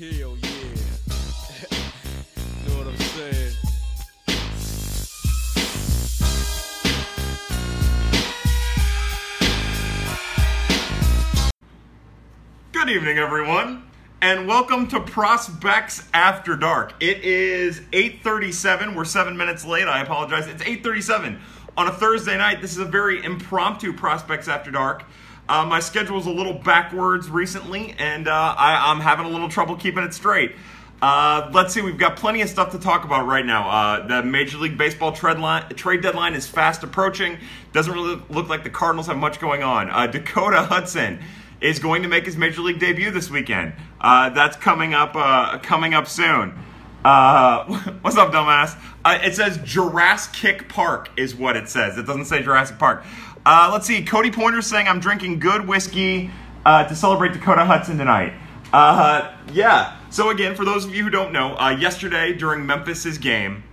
Yeah. know what I'm saying? Good evening, everyone, and welcome to Prospects After Dark. It is 8:37. We're seven minutes late. I apologize. It's 8:37 on a Thursday night. This is a very impromptu Prospects After Dark. Uh, my schedule is a little backwards recently, and uh, I, I'm having a little trouble keeping it straight. Uh, let's see, we've got plenty of stuff to talk about right now. Uh, the Major League Baseball trade, line, trade deadline is fast approaching. Doesn't really look like the Cardinals have much going on. Uh, Dakota Hudson is going to make his Major League debut this weekend. Uh, that's coming up coming up soon. What's up, dumbass? It says Jurassic Park is what it says. It doesn't say Jurassic Park. Uh, let's see. Cody Pointer's saying I'm drinking good whiskey uh, to celebrate Dakota Hudson tonight. Uh, yeah. So again, for those of you who don't know, uh, yesterday during Memphis's game,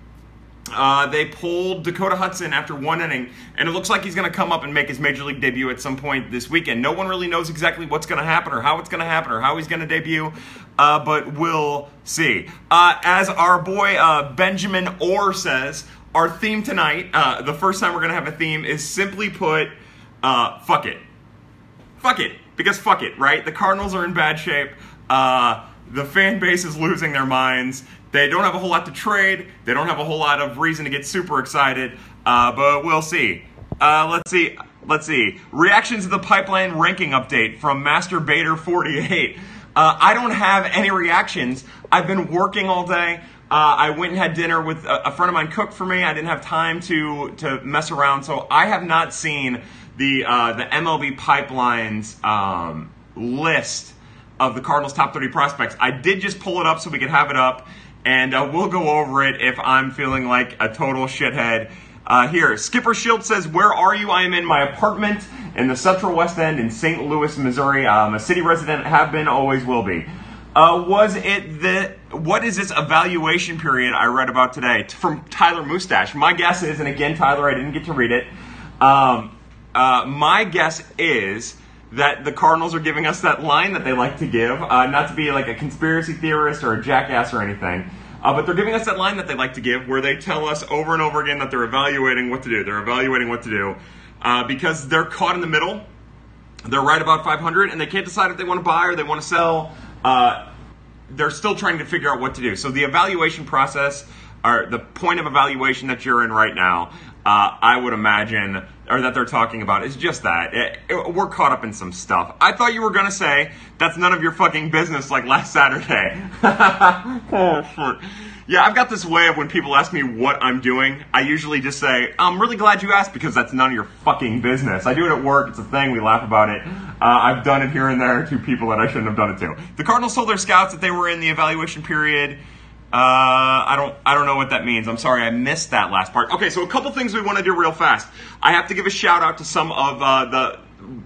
uh, they pulled Dakota Hudson after one inning, and it looks like he's going to come up and make his major league debut at some point this weekend. No one really knows exactly what's going to happen or how it's going to happen or how he's going to debut, uh, but we'll see. As our boy Benjamin Orr says, our theme tonight, uh, the first time we're going to have a theme, is simply put, uh, fuck it. Fuck it. Because fuck it, right? The Cardinals are in bad shape. Uh, the fan base is losing their minds. They don't have a whole lot to trade. They don't have a whole lot of reason to get super excited. Uh, but we'll see. Uh, let's see. Let's see. Reactions to the pipeline ranking update from Master Bader 48. Uh, I don't have any reactions. I've been working all day. Uh, I went and had dinner with a, a friend of mine cooked for me. I didn't have time to to mess around, so I have not seen the uh, the MLB pipelines um, list of the Cardinals' top 30 prospects. I did just pull it up so we could have it up, and uh, we'll go over it if I'm feeling like a total shithead. Uh, here, Skipper Shield says, Where are you? I am in my apartment in the Central West End in St. Louis, Missouri. I'm a city resident, have been, always will be. Uh, was it the what is this evaluation period I read about today from Tyler Mustache? My guess is, and again, Tyler, I didn't get to read it. Um, uh, my guess is that the Cardinals are giving us that line that they like to give, uh, not to be like a conspiracy theorist or a jackass or anything. Uh, but they're giving us that line that they like to give, where they tell us over and over again that they're evaluating what to do. They're evaluating what to do uh, because they're caught in the middle they're right about 500 and they can't decide if they want to buy or they want to sell they're still trying to figure out what to do. So the evaluation process or the point of evaluation that you're in right now uh, i would imagine or that they're talking about is just that. It- it- we're caught up in some stuff. I thought you were to say that's none of your fucking business like last saturday. Oh shit yeah, I've got this way of when people ask me what I'm doing, I usually just say, I'm really glad you asked because that's none of your fucking business. I do it at work, it's a thing, we laugh about it. Uh, I've done it here and there to people that I shouldn't have done it to. The Cardinals told their scouts that they were in the evaluation period. Uh, I don't, I don't know what that means. I'm sorry, I missed that last part. Okay, so a couple things we want to do real fast. I have to give a shout out to some of uh, the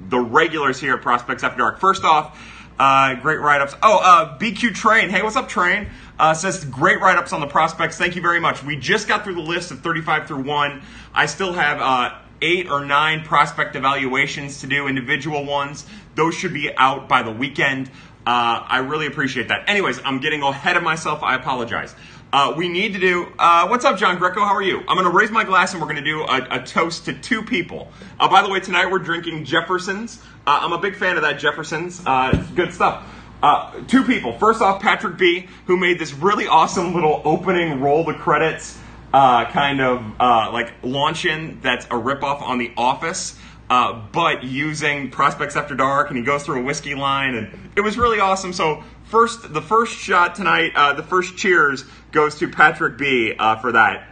the regulars here at Prospects After Dark. First off, uh, great write ups. Oh, uh, BQ Train. Hey, what's up, Train? Uh, says great write ups on the prospects. Thank you very much. We just got through the list of 35 through 1. I still have uh, eight or nine prospect evaluations to do, individual ones. Those should be out by the weekend. Uh, I really appreciate that. Anyways, I'm getting ahead of myself. I apologize. Uh, we need to do. Uh, what's up, John Greco? How are you? I'm going to raise my glass and we're going to do a, a toast to two people. Uh, by the way, tonight we're drinking Jefferson's. Uh, I'm a big fan of that Jefferson's. Uh, good stuff. Uh, two people. First off, Patrick B, who made this really awesome little opening roll the credits uh, kind of uh, like launch in that's a ripoff on The Office. Uh, but using Prospects After Dark, and he goes through a whiskey line, and it was really awesome. So first, the first shot tonight, uh, the first cheers goes to Patrick B uh, for that.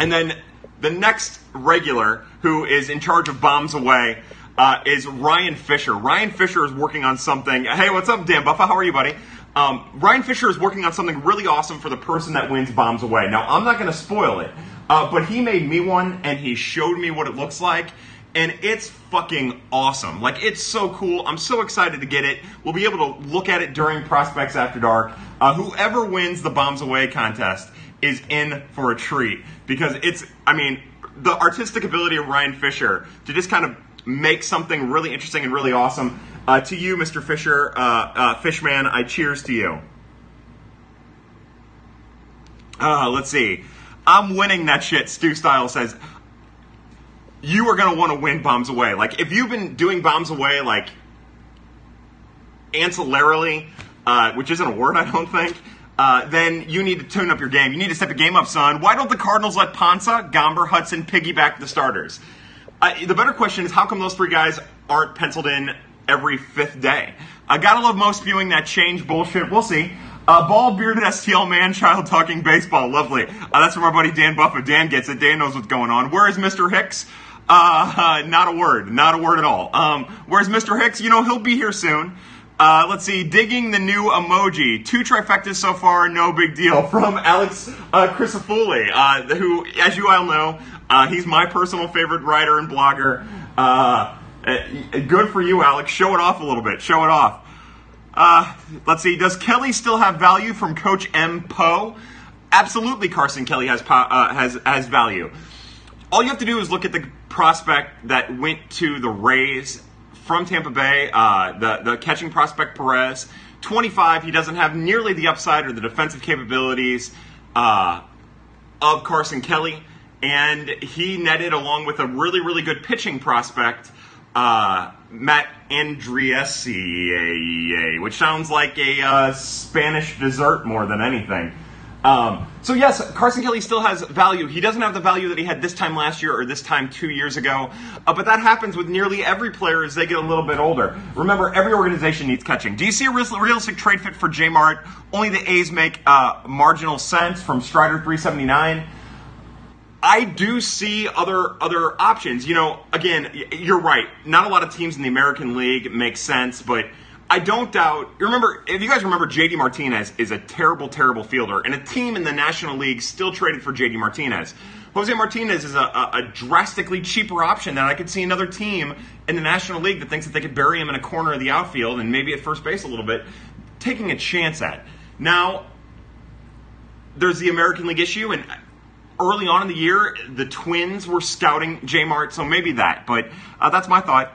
And then the next regular who is in charge of bombs away uh, is Ryan Fisher. Ryan Fisher is working on something. Hey, what's up, Dan Buffa? How are you, buddy? Um, Ryan Fisher is working on something really awesome for the person that wins bombs away. Now, I'm not going to spoil it, uh, but he made me one and he showed me what it looks like. And it's fucking awesome. Like, it's so cool. I'm so excited to get it. We'll be able to look at it during Prospects After Dark. Uh, whoever wins the Bombs Away contest is in for a treat because it's, I mean, the artistic ability of Ryan Fisher to just kind of make something really interesting and really awesome. Uh, to you, Mr. Fisher, uh, uh, Fishman, I cheers to you. Uh, let's see. I'm winning that shit, Stu Style says. You are going to want to win Bombs Away. Like, if you've been doing Bombs Away, like, ancillarily, uh, which isn't a word, I don't think, uh, then you need to tune up your game. You need to step your game up, son. Why don't the Cardinals let Ponsa, Gomber, Hudson piggyback the starters? Uh, the better question is how come those three guys aren't penciled in every fifth day? I gotta love most viewing that change bullshit. We'll see. Uh, bald bearded STL man child talking baseball. Lovely. Uh, that's from our buddy Dan Buffa. Dan gets it. Dan knows what's going on. Where is Mr. Hicks? Uh, not a word. Not a word at all. Um, where's Mr. Hicks? You know, he'll be here soon. Uh, let's see, digging the new emoji. Two trifectas so far, no big deal. From Alex uh, Crisafulli, uh, who, as you all know, uh, he's my personal favorite writer and blogger. Uh, uh, good for you, Alex. Show it off a little bit. Show it off. Uh, let's see. Does Kelly still have value from Coach M. Poe? Absolutely, Carson Kelly has uh, has has value. All you have to do is look at the prospect that went to the Rays from Tampa Bay, uh, the the catching prospect Perez. 25. He doesn't have nearly the upside or the defensive capabilities of Carson Kelly, and he netted along with a really really good pitching prospect. Uh, Matt Andriese, which sounds like a uh, Spanish dessert more than anything. Um, so yes, Carson Kelly still has value. He doesn't have the value that he had this time last year or this time two years ago, uh, but that happens with nearly every player as they get a little bit older. Remember, every organization needs catching. Do you see a realistic trade fit for J Mart? Only the A's make uh, marginal sense from Strider 379. I do see other other options. You know, again, you're right. Not a lot of teams in the American League make sense, but I don't doubt. Remember, if you guys remember, JD Martinez is a terrible, terrible fielder, and a team in the National League still traded for JD Martinez. Jose Martinez is a, a, a, drastically cheaper option than I could see another team in the National League that thinks that they could bury him in a corner of the outfield and maybe at first base a little bit, taking a chance at. Now, there's the American League issue, and early on in the year, the Twins were scouting J Mart, so maybe that. But uh, that's my thought.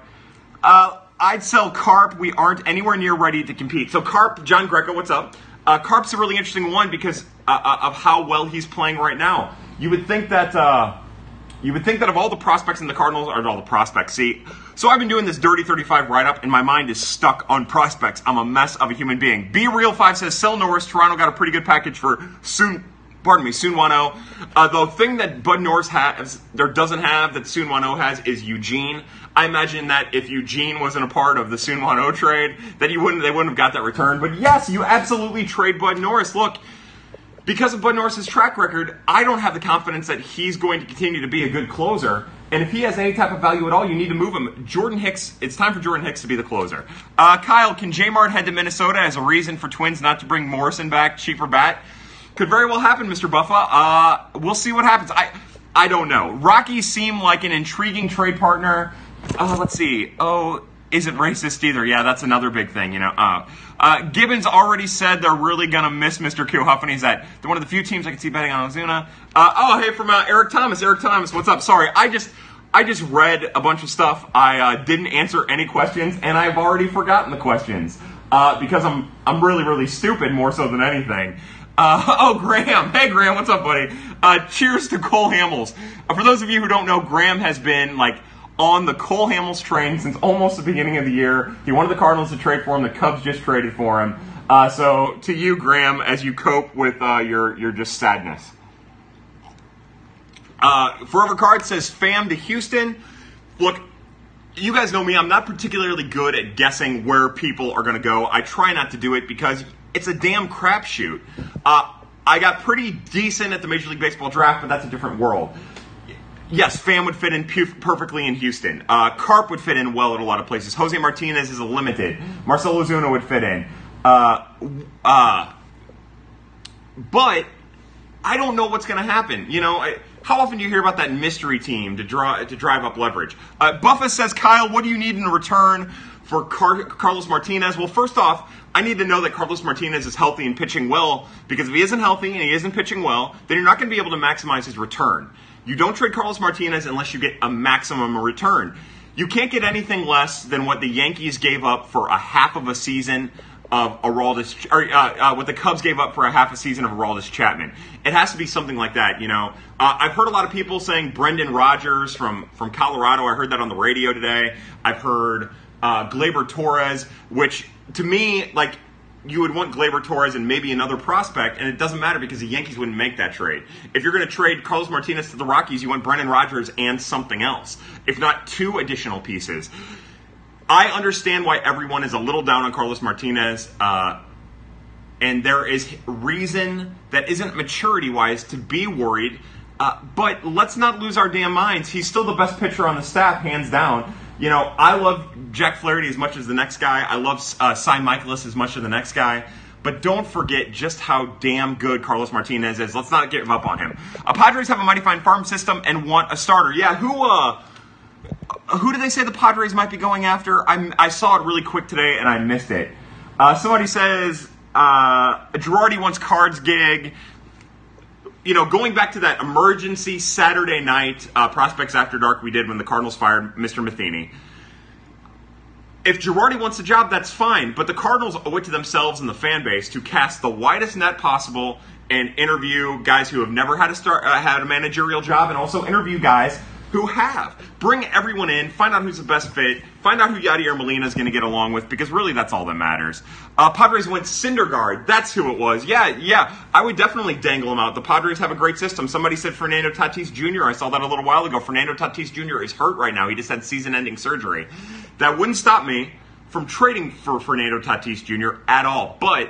Uh, I'd sell Carp. We aren't anywhere near ready to compete. So Carp, John Greco, what's up? Uh, Carp's a really interesting one because uh, uh, of how well he's playing right now. You would think that uh, you would think that of all the prospects in the Cardinals, or all the prospects. See, so I've been doing this dirty 35 write up, and my mind is stuck on prospects. I'm a mess of a human being. Be real five says sell Norris. Toronto got a pretty good package for soon pardon me, Soon Wano. Uh, the thing that Bud Norris has, there doesn't have that Soon Wano has is Eugene. I imagine that if Eugene wasn't a part of the Soon Wano trade, that he wouldn't, they wouldn't have got that return. But yes, you absolutely trade Bud Norris. Look, because of Bud Norris's track record, I don't have the confidence that he's going to continue to be a good closer. And if he has any type of value at all, you need to move him. Jordan Hicks, it's time for Jordan Hicks to be the closer. Uh, Kyle, can J Mart head to Minnesota as a reason for Twins not to bring Morrison back, cheaper bat? Could very well happen, Mr. Buffa. Uh, we'll see what happens. I I don't know. Rockies seem like an intriguing trade partner. Uh, let's see. Oh, isn't racist either. Yeah, that's another big thing, you know. Uh, uh, Gibbons already said they're really going to miss Mr. And he's at one of the few teams I can see betting on Ozuna. Uh, oh, hey, from uh, Eric Thomas. Eric Thomas, what's up? Sorry, I just I just read a bunch of stuff. I uh, didn't answer any questions, and I've already forgotten the questions because I'm I'm really really stupid more so than anything. Uh, oh, Graham. Hey, Graham. What's up, buddy? Uh, cheers to Cole Hamels. Uh, for those of you who don't know, Graham has been like on the Cole Hamels train since almost the beginning of the year. He wanted the Cardinals to trade for him. The Cubs just traded for him. Uh, so to you, Graham, as you cope with uh, your your just sadness. Uh, Forever Card says Pham to Houston. Look, you guys know me. I'm not particularly good at guessing where people are going to go. I try not to do it because it's a damn crapshoot. Uh, I got pretty decent at the Major League Baseball draft, but that's a different world. Yes, Pham would fit in perfectly in Houston. Uh, Carp would fit in well at a lot of places. Jose Martinez is a limited. Marcell Ozuna would fit in. Uh, uh, but I don't know what's going to happen. You know, I, how often do you hear about that mystery team to draw to drive up leverage? Uh, Buffa says, Kyle, what do you need in return for Car- Carlos Martinez? Well, first off, I need to know that Carlos Martinez is healthy and pitching well because if he isn't healthy and he isn't pitching well, then you're not going to be able to maximize his return. You don't trade Carlos Martinez unless you get a maximum return. You can't get anything less than what the Yankees gave up for a half of a season of Aroldis, or uh, uh, what the Cubs gave up for a half a season of Aroldis Chapman. It has to be something like that, you know. Uh, I've heard a lot of people saying Brendan Rodgers from from Colorado. I heard that on the radio today. I've heard uh, Gleyber Torres, which to me, like you would want Gleyber Torres and maybe another prospect, and it doesn't matter because the Yankees wouldn't make that trade. If you're going to trade Carlos Martinez to the Rockies, you want Brendan Rodgers and something else, if not two additional pieces. I understand why everyone is a little down on Carlos Martinez, uh, and there is reason that isn't maturity wise to be worried. Uh, but let's not lose our damn minds. He's still the best pitcher on the staff, hands down. You know, I love Jack Flaherty as much as the next guy. I love uh, Cy Mikolas as much as the next guy. But don't forget just how damn good Carlos Martinez is. Let's not give up on him. Uh, Padres have a mighty fine farm system and want a starter. Yeah, who uh, who do they say the Padres might be going after? I, I saw it really quick today and I missed it. Uh, somebody says uh, Girardi wants cards gig. You know, going back to that emergency Saturday night uh, prospects after dark we did when the Cardinals fired Mr. Matheny. If Girardi wants a job, that's fine. But the Cardinals owe it to themselves and the fan base to cast the widest net possible and interview guys who have never had a start, uh, had a managerial job, and also interview guys who have. Bring everyone in, find out who's the best fit, find out who Yadier Molina is going to get along with, because really that's all that matters. Uh, Padres went Syndergaard. That's who it was. Yeah, yeah. I would definitely dangle him out. The Padres have a great system. Somebody said Fernando Tatis Jr. I saw that a little while ago. Fernando Tatis Jr. is hurt right now. He just had season-ending surgery. That wouldn't stop me from trading for Fernando Tatis Jr. at all, but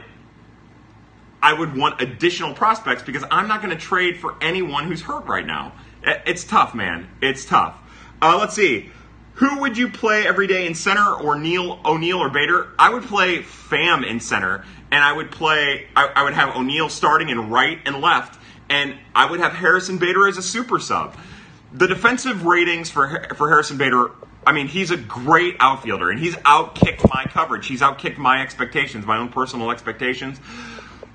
I would want additional prospects because I'm not going to trade for anyone who's hurt right now. It's tough, man. It's tough. Uh, let's see. Who would you play every day in center or Neil O'Neill or Bader? I would play Pham in center, and I would play. I, I would have O'Neill starting in right and left, and I would have Harrison Bader as a super sub. The defensive ratings for for Harrison Bader. I mean, he's a great outfielder, and he's outkicked my coverage. He's outkicked my expectations, my own personal expectations.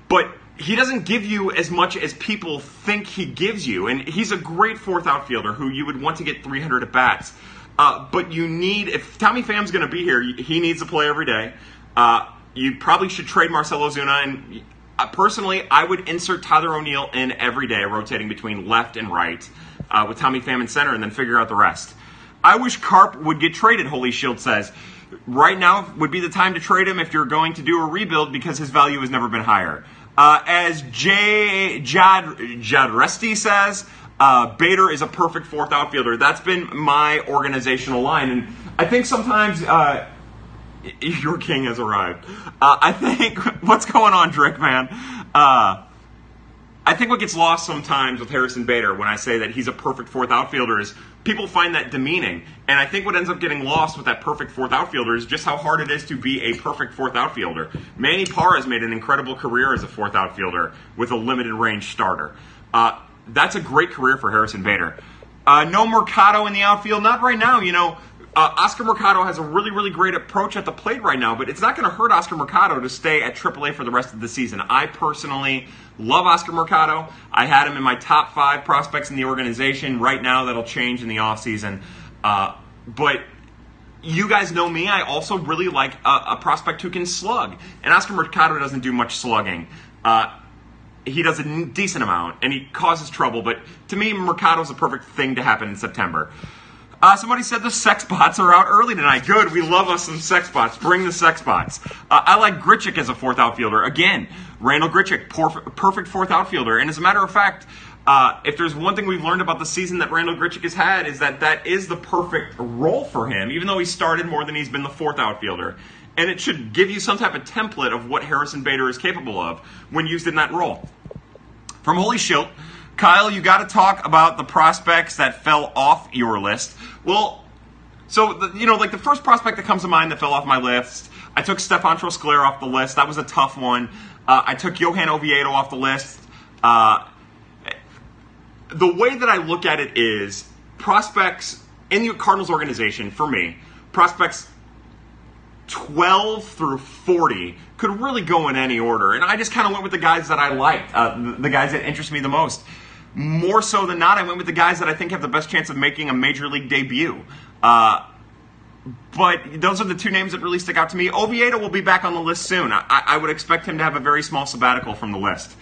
But he doesn't give you as much as people think he gives you. And he's a great fourth outfielder who you would want to get 300 at bats. Uh, but you need, if Tommy Pham's going to be here, he needs to play every day. Uh, you probably should trade Marcell Ozuna. And uh, personally, I would insert Tyler O'Neill in every day, rotating between left and right uh, with Tommy Pham in center, and then figure out the rest. I wish Carp would get traded, Holy Shield says. Right now would be the time to trade him if you're going to do a rebuild because his value has never been higher. Uh, as Jay Jad Jadresti says, uh, Bader is a perfect fourth outfielder. That's been my organizational line, and I think sometimes uh, your king has arrived. Uh, I think what's going on, Drick man. Uh, I think what gets lost sometimes with Harrison Bader when I say that he's a perfect fourth outfielder is people find that demeaning. And I think what ends up getting lost with that perfect fourth outfielder is just how hard it is to be a perfect fourth outfielder. Manny Parra has made an incredible career as a fourth outfielder with a limited range starter. Uh, that's a great career for Harrison Bader. Uh, no Mercado in the outfield, not right now. You know, uh, Oscar Mercado has a really, really great approach at the plate right now, but it's not going to hurt Oscar Mercado to stay at AAA for the rest of the season. I personally love Oscar Mercado. I had him in my top five prospects in the organization. Right now, that'll change in the offseason. Uh, but you guys know me. I also really like a, a, prospect who can slug. And Oscar Mercado doesn't do much slugging. Uh, he does a decent amount, and he causes trouble. But to me, Mercado's a perfect thing to happen in September. Uh, somebody said the sex bots are out early tonight. Good. We love us some sex bots. Bring the sex bots. Uh, I like Grichuk as a fourth outfielder. Again, Randal Grichuk, perfect fourth outfielder. And as a matter of fact, uh, if there's one thing we've learned about the season that Randal Grichuk has had is that that is the perfect role for him, even though he started more than he's been the fourth outfielder. And it should give you some type of template of what Harrison Bader is capable of when used in that role. From Holy Shield, Kyle, you got to talk about the prospects that fell off your list. Well, so the, you know, like the first prospect that comes to mind that fell off my list, I took Stefan Trosclair off the list. That was a tough one. Uh, I took Johan Oviedo off the list. Uh, the way that I look at it is prospects in the Cardinals organization for me, prospects 12 through 40 could really go in any order. And I just kind of went with the guys that I liked, uh, the, the guys that interest me the most more so than not, I went with the guys that I think have the best chance of making a major league debut. Uh, but those are the two names that really stick out to me. Oviedo will be back on the list soon. I, I would expect him to have a very small sabbatical from the list.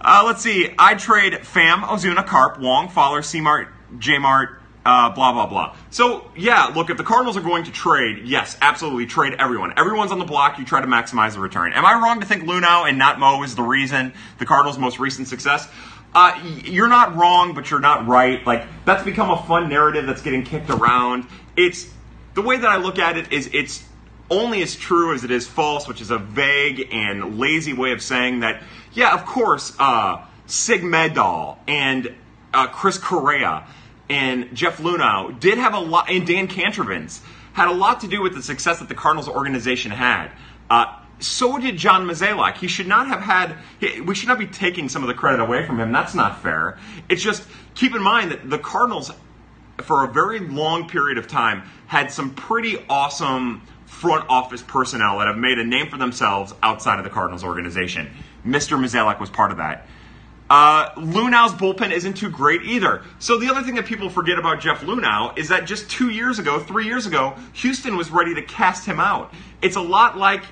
Uh, let's see. I trade Pham, Ozuna, Carp, Wong, Fowler, C-Mart, J-Mart, uh, blah, blah, blah. So, yeah, look, if the Cardinals are going to trade, yes, absolutely, trade everyone. Everyone's on the block. You try to maximize the return. Am I wrong to think Luhnow and not Mo is the reason the Cardinals' most recent success? Uh, you're not wrong, but you're not right. Like, that's become a fun narrative that's getting kicked around. It's, the way that I look at it is it's only as true as it is false, which is a vague and lazy way of saying that, yeah, of course, uh, Sig Mejdal and uh, Chris Correa and Jeff Luhnow did have a lot, and Dan Kantrovitz had a lot to do with the success that the Cardinals organization had. Uh, so did John Mozeliak. He should not have had. We should not be taking some of the credit away from him. That's not fair. It's just keep in mind that the Cardinals, for a very long period of time, had some pretty awesome front office personnel that have made a name for themselves outside of the Cardinals organization. Mr. Mozeliak was part of that. Uh, Luhnow's bullpen isn't too great either. So the other thing that people forget about Jeff Luhnow is that just two years ago, three years ago, Houston was ready to cast him out. It's a lot like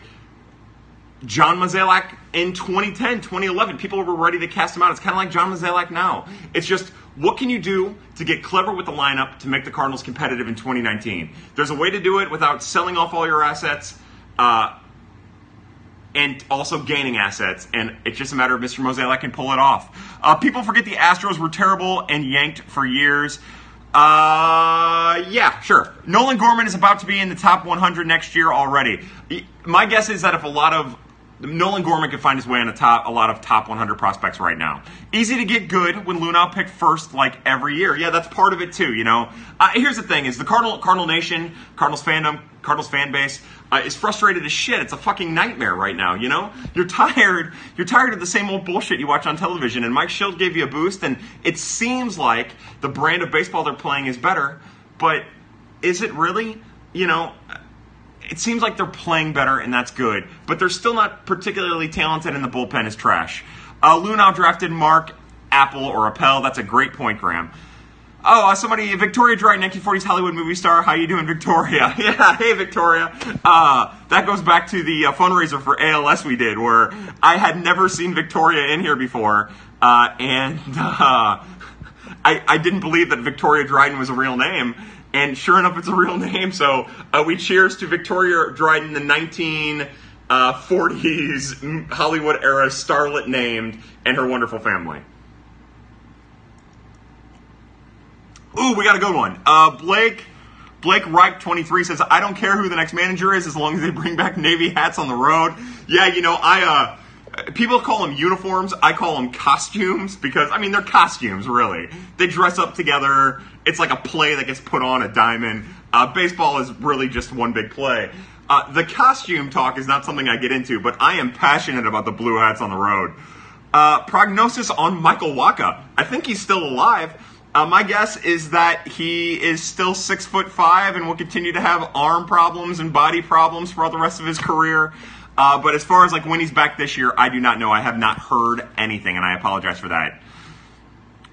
John Mozeliak in 2010, 2011. People were ready to cast him out. It's kind of like John Mozeliak now. It's just what can you do to get clever with the lineup to make the Cardinals competitive in 2019? There's a way to do it without selling off all your assets. Uh, and also gaining assets, and it's just a matter of Mr. Mozeliak can pull it off. Uh, people forget the Astros were terrible and yanked for years. Uh, yeah, sure. Nolan Gorman is about to be in the top 100 next year already. My guess is that if a lot of Nolan Gorman could find his way on a top a lot of top 100 prospects right now. Easy to get good when Luhnow picked first like every year. Yeah, that's part of it too. You know, uh, here's the thing: is the Cardinal Cardinal Nation, Cardinals fandom, Cardinals fan base uh, is frustrated as shit. It's a fucking nightmare right now. You know, you're tired. You're tired of the same old bullshit you watch on television. And Mike Shildt gave you a boost, and it seems like the brand of baseball they're playing is better. But is it really? You know it seems like they're playing better, and that's good. But they're still not particularly talented, and the bullpen is trash. Uh, Luhnow drafted Mark Apple or Appel. That's a great point, Graham. Oh, uh, somebody, Victoria Dryden, 1940s Hollywood movie star. How you doing, Victoria? yeah, hey, Victoria. Uh, that goes back to the uh, fundraiser for ALS we did, where I had never seen Victoria in here before, uh, and uh, I, I didn't believe that Victoria Dryden was a real name. And sure enough, it's a real name. So uh, we cheers to Victoria Dryden, the 1940s uh, Hollywood era starlet named, and her wonderful family. Ooh, we got a good one. Uh, Blake. Blake Reich 23 says, I don't care who the next manager is as long as they bring back Navy hats on the road. Yeah, you know, I, uh, people call them uniforms. I call them costumes because I mean they're costumes really. They dress up together. It's like a play that gets put on a diamond. Uh, baseball is really just one big play. Uh, the costume talk is not something I get into, but I am passionate about the blue hats on the road. Uh, prognosis on Michael Wacha. I think he's still alive. Uh, my guess is that he is still six foot five and will continue to have arm problems and body problems throughout the rest of his career. Uh, but as far as like when he's back this year, I do not know. I have not heard anything, and I apologize for that.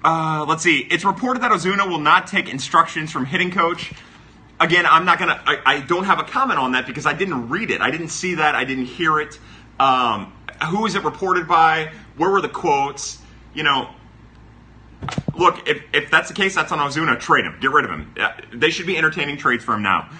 Uh, let's see. It's reported that Ozuna will not take instructions from hitting coach. Again, I'm not gonna. I, I don't have a comment on that because I didn't read it. I didn't see that. I didn't hear it. Um, who is it reported by? Where were the quotes? You know, look. If if that's the case, that's on Ozuna. Trade him. Get rid of him. Uh, they should be entertaining trades for him now.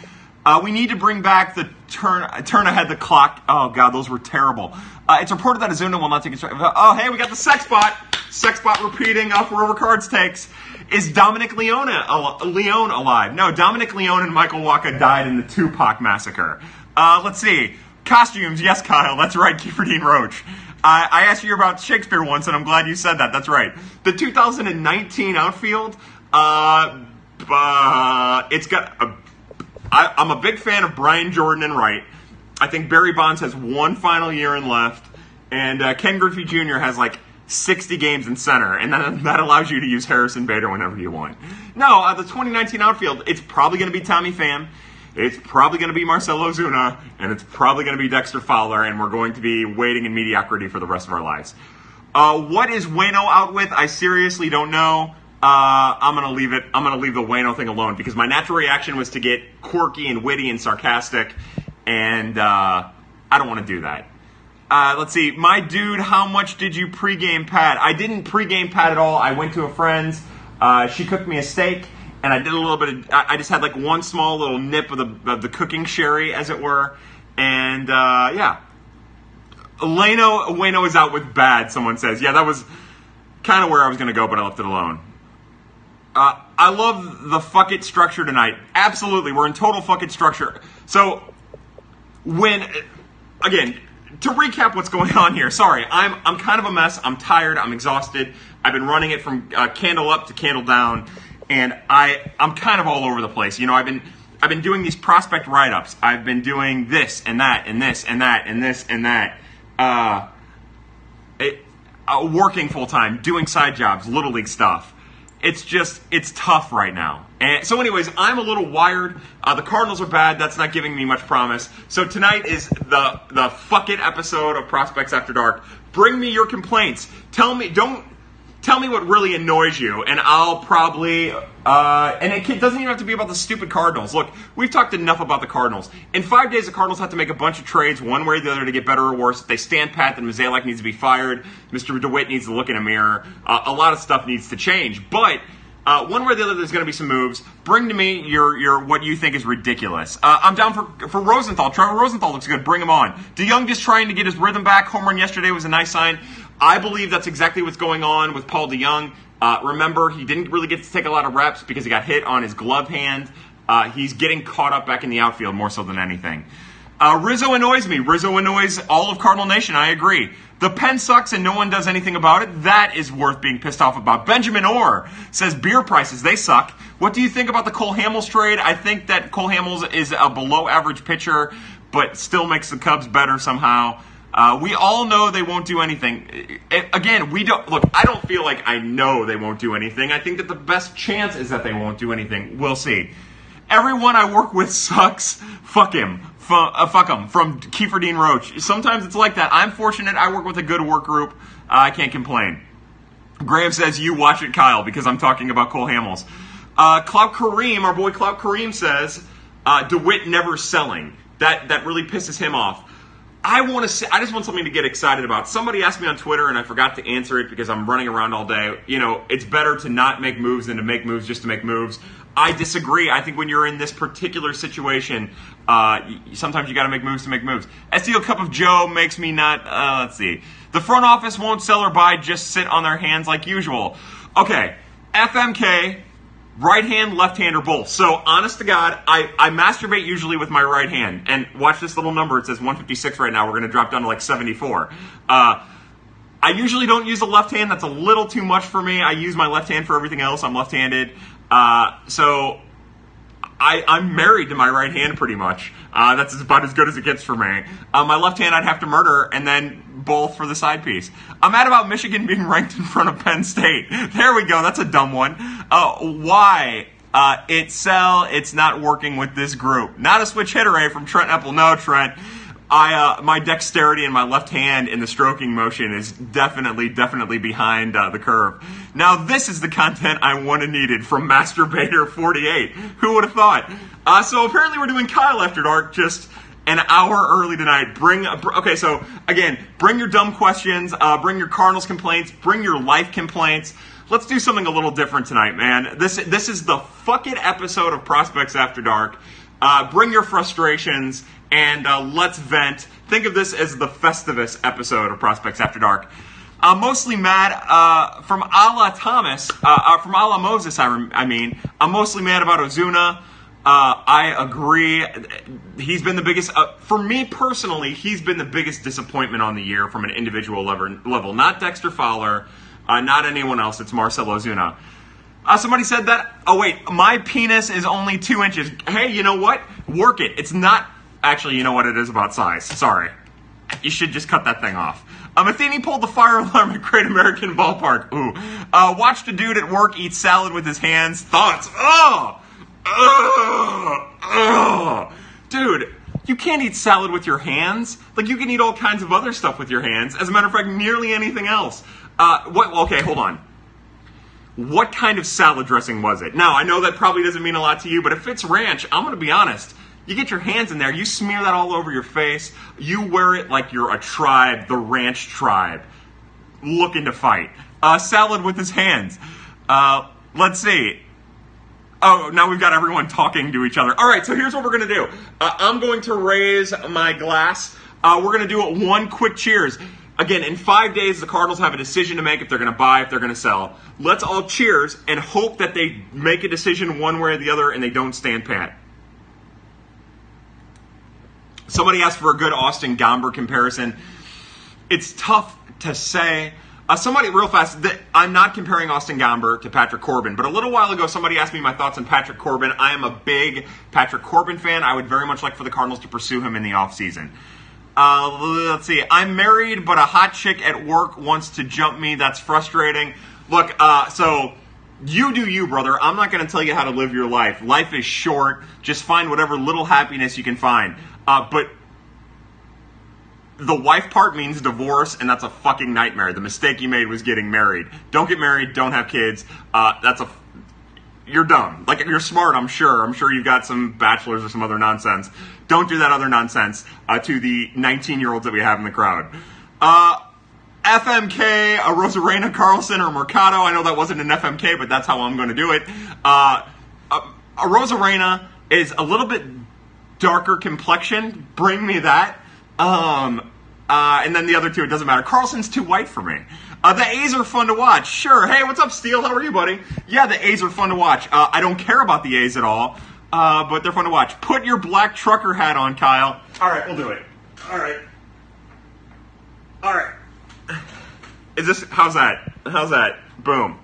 Uh, we need to bring back the turn turn ahead the clock. Oh god, those were terrible. Uh, it's reported that Ozuna will not take a Oh hey, we got the sex bot. Sex bot repeating off wherever cards takes. Is Dominic Leone Leone alive? No, Dominic Leone and Michael Wacha died in the Tupac massacre. Uh, let's see. Costumes, yes, Kyle, that's right, Kiefer Dean Roach. I, I asked you about Shakespeare once, and I'm glad you said that. That's right. The 2019 outfield, uh, uh, it's got a I, am a big fan of Brian Jordan and Wright. I think Barry Bonds has one final year in left, and uh, Ken Griffey Jr. has like 60 games in center, and that, that allows you to use Harrison Bader whenever you want. No, uh, the 2019 outfield, it's probably going to be Tommy Pham. It's probably going to be Marcell Ozuna, and it's probably going to be Dexter Fowler, and we're going to be waiting in mediocrity for the rest of our lives. Uh, what is Wayno out with? I seriously don't know. Uh, I'm gonna leave it. I'm gonna leave the Wayno thing alone because my natural reaction was to get quirky and witty and sarcastic, and uh, I don't want to do that. Uh, let's see, my dude, how much did you pregame pat? I didn't pregame pat at all. I went to a friend's. Uh, she cooked me a steak, and I did a little bit of. I just had like one small little nip of the of the cooking sherry, as it were, and uh, yeah. Leno Wayno is out with bad. Someone says, yeah, that was kind of where I was gonna go, but I left it alone. Uh, I love the fuck it structure tonight. Absolutely, we're in total fuck it structure. So when again to recap what's going on here sorry i'm i'm kind of a mess. I'm tired. I'm exhausted. I've been running it from uh, candle up to candle down and i i'm kind of all over the place. You know i've been i've been doing these prospect write-ups. I've been doing this and that and this and that and this and that. Uh, it, uh working full-time doing side jobs little league stuff it's just it's tough right now. And so, anyways, I'm a little wired. Uh, the Cardinals are bad. That's not giving me much promise. So tonight is the the fuck it episode of Prospects After Dark. Bring me your complaints. Tell me don't tell me what really annoys you, and I'll probably. Uh, and it doesn't even have to be about the stupid Cardinals. Look, we've talked enough about the Cardinals. In five days, the Cardinals have to make a bunch of trades, one way or the other, to get better or worse. If they stand pat, then Mozeliak needs to be fired. Mr. DeWitt needs to look in a mirror. Uh, a lot of stuff needs to change, but. Uh, one way or the other, there's going to be some moves. Bring to me your your what you think is ridiculous. Uh, I'm down for for Rosenthal. Trevor Rosenthal looks good. Bring him on. DeJong just trying to get his rhythm back. Home run yesterday was a nice sign. I believe that's exactly what's going on with Paul DeJong. Uh, remember, he didn't really get to take a lot of reps because he got hit on his glove hand. Uh, he's getting caught up back in the outfield more so than anything. Uh, Rizzo annoys me. Rizzo annoys all of Cardinal Nation. I agree. The pen sucks and no one does anything about it. That is worth being pissed off about. Benjamin Orr says beer prices, they suck. What do you think about the Cole Hamels trade? I think that Cole Hamels is a below average pitcher, but still makes the Cubs better somehow. Uh, we all know they won't do anything. It, again, we don't look. I don't feel like I know they won't do anything. I think that the best chance is that they won't do anything. We'll see. Everyone I work with sucks. Fuck him. F- uh, fuck him. From Kiefer Dean Roach. Sometimes it's like that. I'm fortunate. I work with a good work group. Uh, I can't complain. Graham says you watch it, Kyle, because I'm talking about Cole Hamels. Uh, Cloud Kareem, our boy Cloud Kareem says uh, DeWitt never selling. That that really pisses him off. I want to I just want something to get excited about. Somebody asked me on Twitter, and I forgot to answer it because I'm running around all day. You know, it's better to not make moves than to make moves just to make moves. I disagree. I think when you're in this particular situation, uh, sometimes you got to make moves to make moves. SEO Cup of Joe makes me not. Uh, let's see. The front office won't sell or buy, just sit on their hands like usual. Okay, FMK right hand, left hand, or both. So, honest to God, I, I masturbate usually with my right hand. And watch this little number. It says 156 right now. We're going to drop down to like 74. Uh, I usually don't use the left hand. That's a little too much for me. I use my left hand for everything else. I'm left handed. Uh, so, I, I'm married to my right hand pretty much. Uh, that's about as good as it gets for me. Uh, my left hand I'd have to murder, and then both for the side piece. I'm mad about Michigan being ranked in front of Penn State. There we go. That's a dumb one. Uh, why? Uh, it's sell. It's not working with this group. Not a switch hitter, eh? From Trent Apple. No, Trent. I uh, my dexterity in my left hand in the stroking motion is definitely definitely behind uh, the curve. Now this is the content I wanted needed from Masturbator 48. Who would have thought? Uh, so apparently we're doing Kyle After Dark just an hour early tonight. Bring okay. So again, bring your dumb questions. Uh, bring your Cardinals complaints. Bring your life complaints. Let's do something a little different tonight, man. This this is the fuck it episode of Prospects After Dark. Uh, bring your frustrations and uh, let's vent. Think of this as the Festivus episode of Prospects After Dark. I'm mostly mad uh, from Ala Thomas, uh, uh, from Ala Moses, I, rem- I, mean. I'm mostly mad about Ozuna. Uh, I agree. He's been the biggest, uh, for me personally, he's been the biggest disappointment on the year from an individual level. Not Dexter Fowler, uh, not anyone else. It's Marcell Ozuna. Uh, somebody said that. Oh, wait, my penis is only two inches. Hey, you know what? Work it. It's not Actually, you know what it is about size. Sorry. You should just cut that thing off. Um, Matheny pulled the fire alarm at Great American Ballpark. Ooh. Uh, watched a dude at work eat salad with his hands. Thoughts. Oh! Ugh! Ugh! Dude, you can't eat salad with your hands. Like, you can eat all kinds of other stuff with your hands. As a matter of fact, nearly anything else. Uh, what? Okay, hold on. what kind of salad dressing was it? Now, I know that probably doesn't mean a lot to you, but if it's ranch, I'm going to be honest. You get your hands in there, you smear that all over your face, you wear it like you're a tribe, the ranch tribe, looking to fight. Uh, salad with his hands. Uh, let's see. Oh, now we've got everyone talking to each other. All right, so here's what we're to do. Uh, I'm going to raise my glass. Uh, we're to do it one quick cheers. Again, in five days, the Cardinals have a decision to make if they're going to buy, if they're going to sell. Let's all cheers and hope that they make a decision one way or the other and they don't stand pat. Somebody asked for a good Austin Gomber comparison. It's tough to say. Uh, somebody, real fast, I'm not comparing Austin Gomber to Patrick Corbin, but a little while ago, somebody asked me my thoughts on Patrick Corbin. I am a big Patrick Corbin fan. I would very much like for the Cardinals to pursue him in the offseason. Uh, let's see. I'm married, but a hot chick at work wants to jump me. That's frustrating. Look, uh, so you do you, brother. I'm not going to tell you how to live your life. Life is short. Just find whatever little happiness you can find. Uh, but the wife part means divorce, and that's a fucking nightmare. The mistake you made was getting married. Don't get married. Don't have kids. Uh, that's a you're dumb. Like you're smart, I'm sure. I'm sure you've got some bachelors or some other nonsense. Don't do that other nonsense uh, to the 19 year olds that we have in the crowd. Uh, FMK, Arozarena Carlson or Mercado. I know that wasn't an FMK, but that's how I'm going to do it. Uh, Rosarena is a little bit darker complexion. Bring me that. Um, uh, and then the other two, it doesn't matter. Carlson's too white for me. Uh, the A's are fun to watch. Sure. Hey, what's up, Steele? How are you, buddy? Yeah, the A's are fun to watch. Uh, I don't care about the A's at all, uh, but they're fun to watch. Put your black trucker hat on, Kyle. All right, we'll do it. All right. All right. Is this, how's that? How's that? Boom.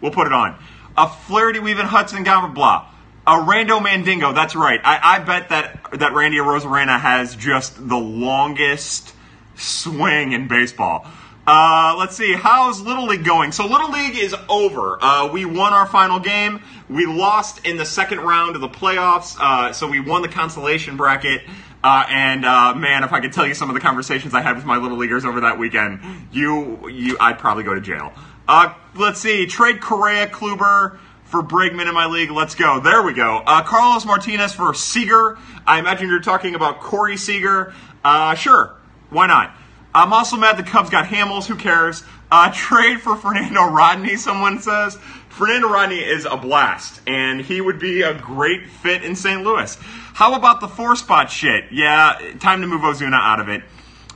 We'll put it on. A Flaherty Weaver Hudson Gomber blah. A Rando Mandingo, that's right. I, I bet that, that Randy Rosarena has just the longest swing in baseball. Uh, let's see, how's Little League going? So Little League is over. Uh, we won our final game. We lost in the second round of the playoffs. Uh, so we won the consolation bracket. Uh, and uh, man, if I could tell you some of the conversations I had with my little leaguers over that weekend, you, you, I'd probably go to jail. Uh, let's see, trade Correa, Kluber for Bregman in my league. Let's go. There we go. Uh, Carlos Martinez for Seager. I imagine you're talking about Corey Seager. Uh, sure, why not? I'm also mad the Cubs got Hamels. Who cares? Uh, trade for Fernando Rodney, someone says. Fernando Rodney is a blast, and he would be a great fit in St. Louis. How about the four spot shit? Yeah, time to move Ozuna out of it.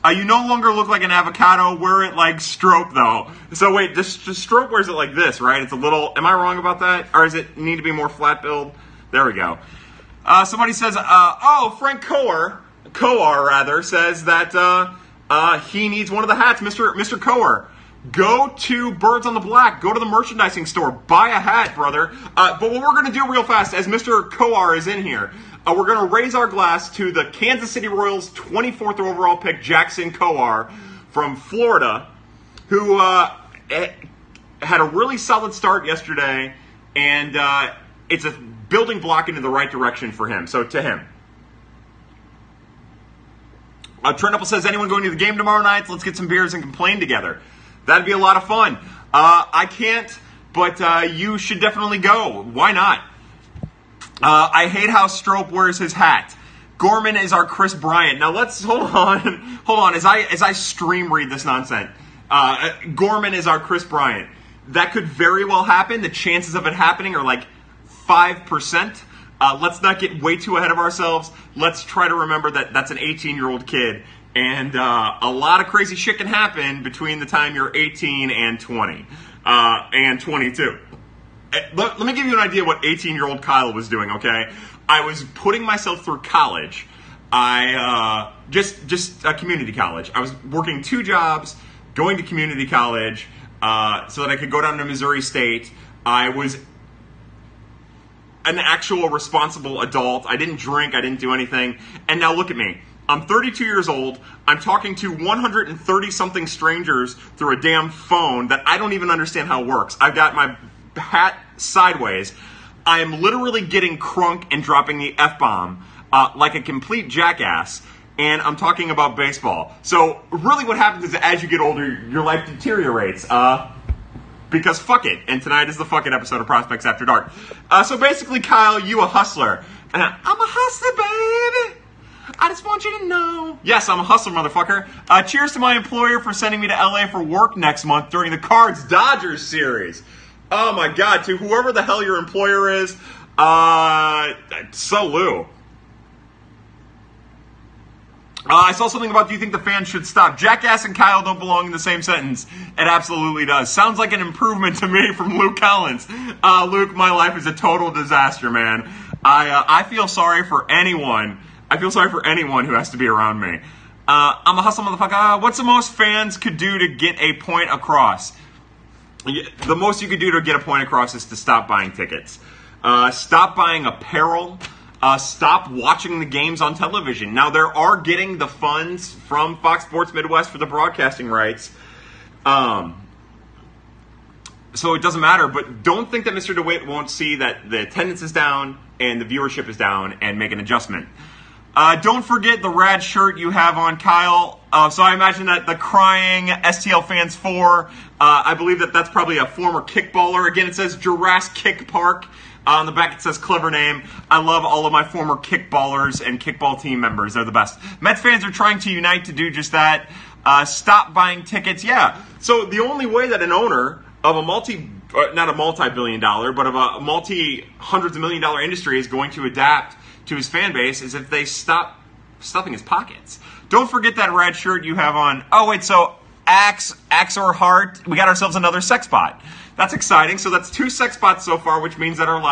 Uh, you no longer look like an avocado. Wear it like Strop, though. So wait, this, this Strop wears it like this, right? It's a little. Am I wrong about that, or does it need to be more flat build? There we go. Uh, somebody says, uh, oh, Frank Kowar, Kowar rather, says that uh, uh, he needs one of the hats, Mr. Mr. Kowar. Go to Birds on the Black. Go to the merchandising store. Buy a hat, brother. Uh, but what we're going to do real fast, as Mr. Kowar is in here, uh, we're going to raise our glass to the Kansas City Royals 24th overall pick, Jackson Kowar from Florida, who uh, eh, had a really solid start yesterday, and uh, it's a building block into the right direction for him. So to him. Uh, Trent Apple says, anyone going to the game tomorrow night? Let's get some beers and complain together. That'd be a lot of fun. Uh, I can't, but uh, you should definitely go. Why not? Uh, I hate how Strop wears his hat. Gorman is our Kris Bryant. Now let's hold on, hold on. As I as I stream read this nonsense, uh, Gorman is our Kris Bryant. That could very well happen. The chances of it happening are like five percent. Uh, let's not get way too ahead of ourselves. Let's try to remember that that's an 18 year old kid, and uh, a lot of crazy shit can happen between the time you're 18 and 20 uh, and 22. Uh, Let, let me give you an idea what 18 year old Kyle was doing. Okay, I was putting myself through college. I uh, just just a community college. I was working two jobs, going to community college, uh, so that I could go down to Missouri State. I was an actual responsible adult. I didn't drink, I didn't do anything. And now look at me. I'm 32 years old. I'm talking to 130 something strangers through a damn phone that I don't even understand how it works. I've got my hat sideways. I am literally getting crunk and dropping the F bomb uh, like a complete jackass. And I'm talking about baseball. So, really, what happens is as you get older, your life deteriorates. Uh, because fuck it. And tonight is the fucking episode of Prospects After Dark. Uh, so basically, Kyle, you a hustler. And I- I'm a hustler, baby. I just want you to know. Yes, I'm a hustler, motherfucker. Uh, cheers to my employer for sending me to LA for work next month during the Cards Dodgers series. Oh my god, to whoever the hell your employer is, uh, salute. Uh, I saw something about do you think the fans should stop? Jackass and Kyle don't belong in the same sentence. It absolutely does. Sounds like an improvement to me from Luke Collins. Uh, Luke, my life is a total disaster, man. I uh, I feel sorry for anyone. I feel sorry for anyone who has to be around me. Uh, I'm a hustle motherfucker. Uh, what's the most fans could do to get a point across? The most you could do to get a point across is to stop buying tickets. Uh, stop buying apparel. Uh, stop watching the games on television. Now, there are getting the funds from Fox Sports Midwest for the broadcasting rights. Um, so it doesn't matter, but don't think that Mr. DeWitt won't see that the attendance is down and the viewership is down and make an adjustment. Uh, don't forget the rad shirt you have on, Kyle. Uh, so I imagine that the crying STL fans four. Uh, I believe that that's probably a former kickballer. Again, it says Jurassic Kick Park. Uh, on the back, it says clever name. I love all of my former kickballers and kickball team members. They're the best. Mets fans are trying to unite to do just that. Uh, stop buying tickets. Yeah. So the only way that an owner of a multi, uh, not a multi-billion dollar, but of a multi hundreds of million dollar industry is going to adapt to his fan base is if they stop stuffing his pockets. Don't forget that red shirt you have on. Oh wait, so Axe, Axe or Heart, we got ourselves another sex bot. That's exciting. So that's two sex bots so far, which means that our lives